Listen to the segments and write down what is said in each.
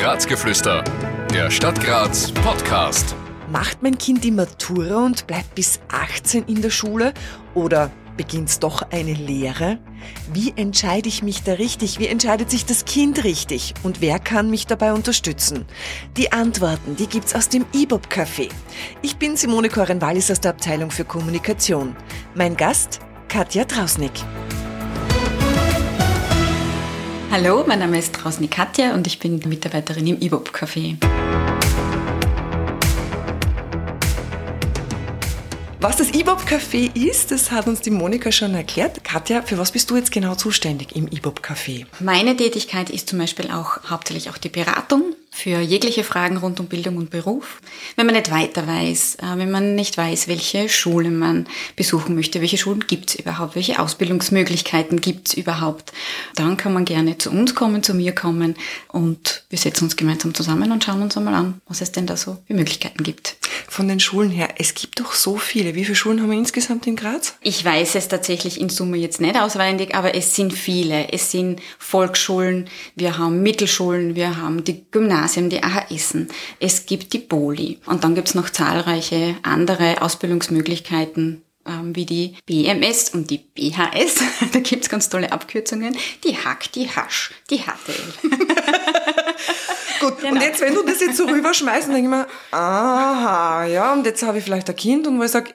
Grazgeflüster, der Stadt Graz Podcast. Macht mein Kind die Matura und bleibt bis 18 in der Schule oder beginnt doch eine Lehre? Wie entscheide ich mich da richtig? Wie entscheidet sich das Kind richtig? Und wer kann mich dabei unterstützen? Die Antworten, die gibt's aus dem E-Bob Café. Ich bin Simone Koren-Wallis aus der Abteilung für Kommunikation. Mein Gast, Katja Trausnick. Hallo, mein Name ist Trausnick Katja und ich bin Mitarbeiterin im E-Bob Café. Was das E-Bob Café ist, das hat uns die Monika schon erklärt. Katja, für was bist du jetzt genau zuständig im E-Bob Café? Meine Tätigkeit ist zum Beispiel auch hauptsächlich auch die Beratung für jegliche Fragen rund um Bildung und Beruf. Wenn man nicht weiter weiß, äh, wenn man nicht weiß, welche Schule man besuchen möchte, welche Schulen gibt es überhaupt, welche Ausbildungsmöglichkeiten gibt es überhaupt, dann kann man gerne zu uns kommen, zu mir kommen und wir setzen uns gemeinsam zusammen und schauen uns einmal an, was es denn da so für Möglichkeiten gibt. Von den Schulen her, es gibt doch so viele. Wie viele Schulen haben wir insgesamt in Graz? Ich weiß es tatsächlich in Summe jetzt nicht auswendig, aber es sind viele. Es sind Volksschulen, wir haben Mittelschulen, wir haben die Gymnasien, die AHSen, es gibt die Boli und dann gibt es noch zahlreiche andere Ausbildungsmöglichkeiten ähm, wie die BMS und die BHS. da gibt es ganz tolle Abkürzungen. Die Hack, die Hasch, die HTL. Gut, genau. und jetzt, wenn du das jetzt so rüberschmeißt, denke ich mir, aha, ja, und jetzt habe ich vielleicht ein Kind und wo ich sage,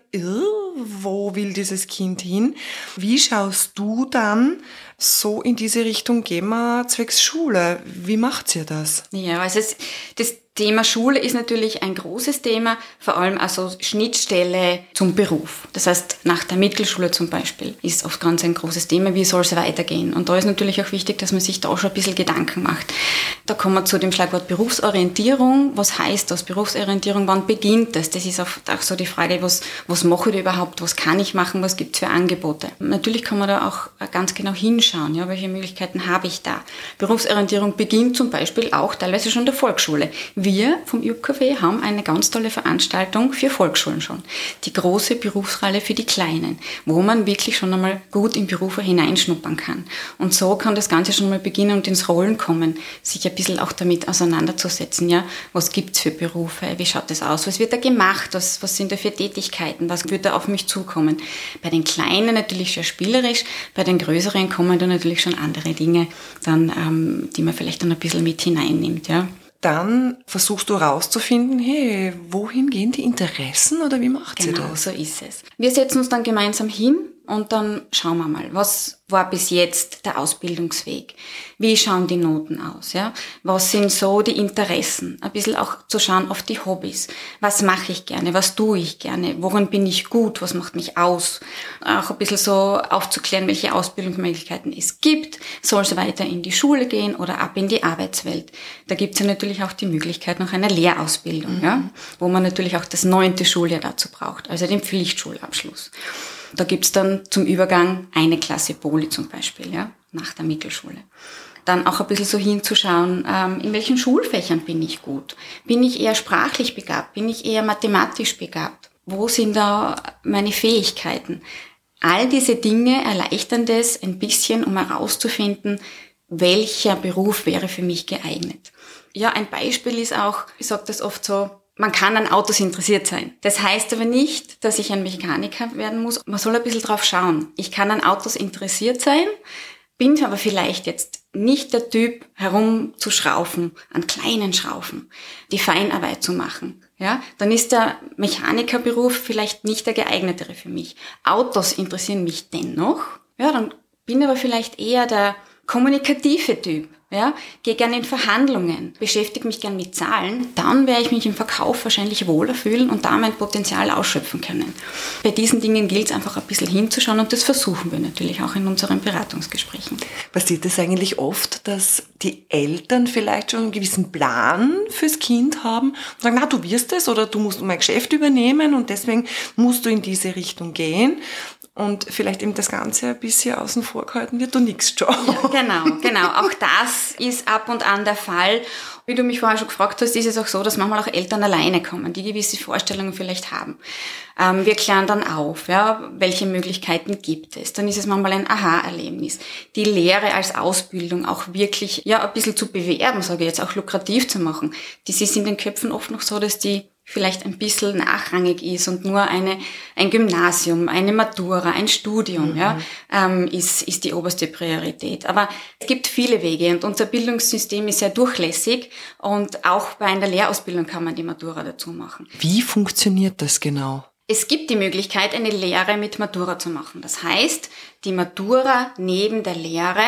wo will dieses Kind hin? Wie schaust du dann so in diese Richtung, gehen wir zwecks Schule? Wie macht ihr das? Ja, also es, das Thema Schule ist natürlich ein großes Thema, vor allem also Schnittstelle zum Beruf. Das heißt, nach der Mittelschule zum Beispiel ist oft ganz ein großes Thema, wie soll es weitergehen. Und da ist natürlich auch wichtig, dass man sich da schon ein bisschen Gedanken macht. Da kommen wir zu dem Schlagwort Berufsorientierung. Was heißt das? Berufsorientierung, wann beginnt das? Das ist auch so die Frage, was, was mache ich überhaupt? Was kann ich machen? Was gibt es für Angebote? Natürlich kann man da auch ganz genau hinschauen, ja, welche Möglichkeiten habe ich da? Berufsorientierung beginnt zum Beispiel auch teilweise schon in der Volksschule wir vom Café haben eine ganz tolle Veranstaltung für Volksschulen schon. Die große Berufsreihe für die Kleinen, wo man wirklich schon einmal gut in Berufe hineinschnuppern kann. Und so kann das Ganze schon mal beginnen und ins Rollen kommen, sich ein bisschen auch damit auseinanderzusetzen. Ja, was gibt's für Berufe? Wie schaut das aus? Was wird da gemacht? Was, was sind da für Tätigkeiten? Was wird da auf mich zukommen? Bei den Kleinen natürlich sehr spielerisch, bei den Größeren kommen da natürlich schon andere Dinge, dann, ähm, die man vielleicht dann ein bisschen mit hineinnimmt. Ja dann versuchst du herauszufinden, hey, wohin gehen die Interessen oder wie macht genau, sie das? Genau, so ist es. Wir setzen uns dann gemeinsam hin und dann schauen wir mal, was war bis jetzt der Ausbildungsweg? Wie schauen die Noten aus? Ja? Was sind so die Interessen? Ein bisschen auch zu schauen auf die Hobbys. Was mache ich gerne? Was tue ich gerne? Worin bin ich gut? Was macht mich aus? Auch ein bisschen so aufzuklären, welche Ausbildungsmöglichkeiten es gibt. Soll es weiter in die Schule gehen oder ab in die Arbeitswelt? Da gibt es ja natürlich auch die Möglichkeit nach einer Lehrausbildung, mhm. ja? wo man natürlich auch das neunte Schuljahr dazu braucht, also den Pflichtschulabschluss. Da gibt's dann zum Übergang eine Klasse Poli zum Beispiel, ja, nach der Mittelschule. Dann auch ein bisschen so hinzuschauen, ähm, in welchen Schulfächern bin ich gut? Bin ich eher sprachlich begabt? Bin ich eher mathematisch begabt? Wo sind da meine Fähigkeiten? All diese Dinge erleichtern das ein bisschen, um herauszufinden, welcher Beruf wäre für mich geeignet. Ja, ein Beispiel ist auch, ich sage das oft so, man kann an Autos interessiert sein. Das heißt aber nicht, dass ich ein Mechaniker werden muss. Man soll ein bisschen drauf schauen. Ich kann an Autos interessiert sein, bin aber vielleicht jetzt nicht der Typ, herumzuschraufen, an kleinen Schraufen, die Feinarbeit zu machen. Ja, dann ist der Mechanikerberuf vielleicht nicht der geeignetere für mich. Autos interessieren mich dennoch. Ja, dann bin aber vielleicht eher der kommunikative Typ. Ja, gehe gerne in Verhandlungen, beschäftige mich gern mit Zahlen, dann werde ich mich im Verkauf wahrscheinlich wohler fühlen und da mein Potenzial ausschöpfen können. Bei diesen Dingen gilt es einfach ein bisschen hinzuschauen und das versuchen wir natürlich auch in unseren Beratungsgesprächen. Passiert es eigentlich oft, dass die Eltern vielleicht schon einen gewissen Plan fürs Kind haben und sagen, na, du wirst es oder du musst mein Geschäft übernehmen und deswegen musst du in diese Richtung gehen? Und vielleicht eben das Ganze ein bisschen außen vor gehalten wird, du nix schon. Ja, genau, genau. Auch das ist ab und an der Fall. Wie du mich vorher schon gefragt hast, ist es auch so, dass manchmal auch Eltern alleine kommen, die gewisse Vorstellungen vielleicht haben. Ähm, wir klären dann auf, ja, welche Möglichkeiten gibt es. Dann ist es manchmal ein Aha-Erlebnis. Die Lehre als Ausbildung auch wirklich, ja, ein bisschen zu bewerben, sage ich jetzt, auch lukrativ zu machen. Das ist in den Köpfen oft noch so, dass die vielleicht ein bisschen nachrangig ist und nur eine, ein Gymnasium, eine Matura, ein Studium, mhm. ja, ähm, ist, ist die oberste Priorität. Aber es gibt viele Wege und unser Bildungssystem ist sehr durchlässig und auch bei einer Lehrausbildung kann man die Matura dazu machen. Wie funktioniert das genau? Es gibt die Möglichkeit, eine Lehre mit Matura zu machen. Das heißt, die Matura neben der Lehre,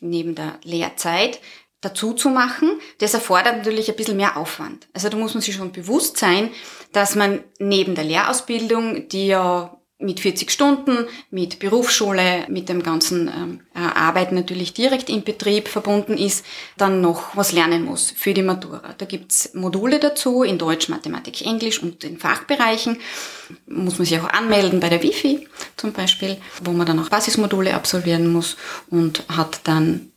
neben der Lehrzeit dazu zu machen, das erfordert natürlich ein bisschen mehr Aufwand. Also da muss man sich schon bewusst sein, dass man neben der Lehrausbildung, die ja mit 40 Stunden, mit Berufsschule, mit dem ganzen ähm, Arbeiten natürlich direkt im Betrieb verbunden ist, dann noch was lernen muss für die Matura. Da gibt's Module dazu in Deutsch, Mathematik, Englisch und in Fachbereichen. Muss man sich auch anmelden bei der Wifi zum Beispiel, wo man dann auch Basismodule absolvieren muss und hat dann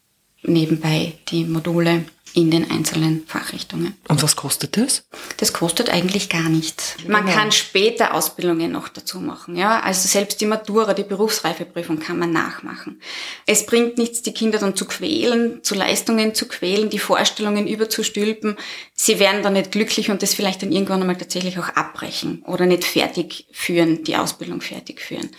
nebenbei die Module in den einzelnen Fachrichtungen. Und was kostet das? Das kostet eigentlich gar nichts. Man kann später Ausbildungen noch dazu machen. Ja, also selbst die Matura, die Berufsreifeprüfung kann man nachmachen. Es bringt nichts, die Kinder dann zu quälen, zu Leistungen zu quälen, die Vorstellungen überzustülpen. Sie werden dann nicht glücklich und das vielleicht dann irgendwann einmal tatsächlich auch abbrechen oder nicht fertig führen, die Ausbildung fertig führen.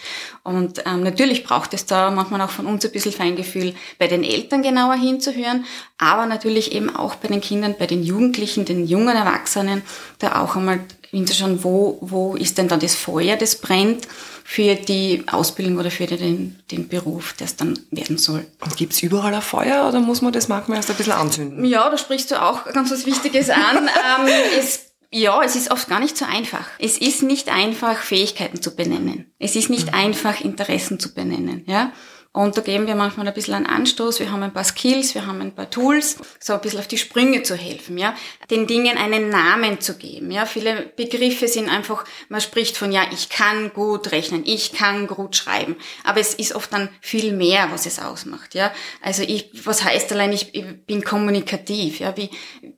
Und ähm, natürlich braucht es da manchmal auch von uns ein bisschen Feingefühl, bei den Eltern genauer hinzuhören, aber natürlich eben auch bei den Kindern, bei den Jugendlichen, den jungen Erwachsenen, da auch einmal hinzuschauen, wo, wo ist denn da das Feuer, das brennt für die Ausbildung oder für den, den Beruf, der es dann werden soll. Und gibt's überall ein Feuer oder muss man das manchmal erst ein bisschen anzünden? Ja, da sprichst du auch ganz was Wichtiges an. ähm, es ja, es ist oft gar nicht so einfach. Es ist nicht einfach, Fähigkeiten zu benennen. Es ist nicht mhm. einfach, Interessen zu benennen. Ja? Und da geben wir manchmal ein bisschen einen Anstoß. Wir haben ein paar Skills, wir haben ein paar Tools, so ein bisschen auf die Sprünge zu helfen, ja. Den Dingen einen Namen zu geben, ja. Viele Begriffe sind einfach, man spricht von, ja, ich kann gut rechnen, ich kann gut schreiben. Aber es ist oft dann viel mehr, was es ausmacht, ja. Also ich, was heißt allein, ich, ich bin kommunikativ, ja. Wie,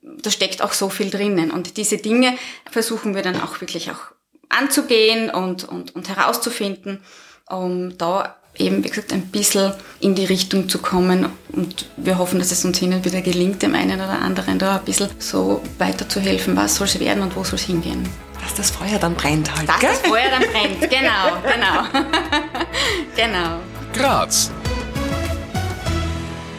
da steckt auch so viel drinnen. Und diese Dinge versuchen wir dann auch wirklich auch anzugehen und, und, und herauszufinden, um da eben, wie gesagt, ein bisschen in die Richtung zu kommen. Und wir hoffen, dass es uns hin und wieder gelingt, dem einen oder anderen da ein bisschen so weiterzuhelfen, was soll es werden und wo soll es hingehen. Dass das Feuer dann brennt halt. Dass gell? das Feuer dann brennt, genau, genau. genau. Graz.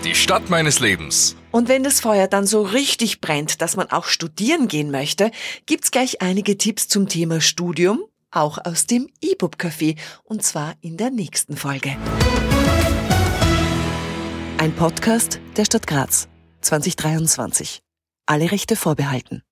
Die Stadt meines Lebens. Und wenn das Feuer dann so richtig brennt, dass man auch studieren gehen möchte, gibt's gleich einige Tipps zum Thema Studium auch aus dem E-Book Café und zwar in der nächsten Folge. Ein Podcast der Stadt Graz 2023. Alle Rechte vorbehalten.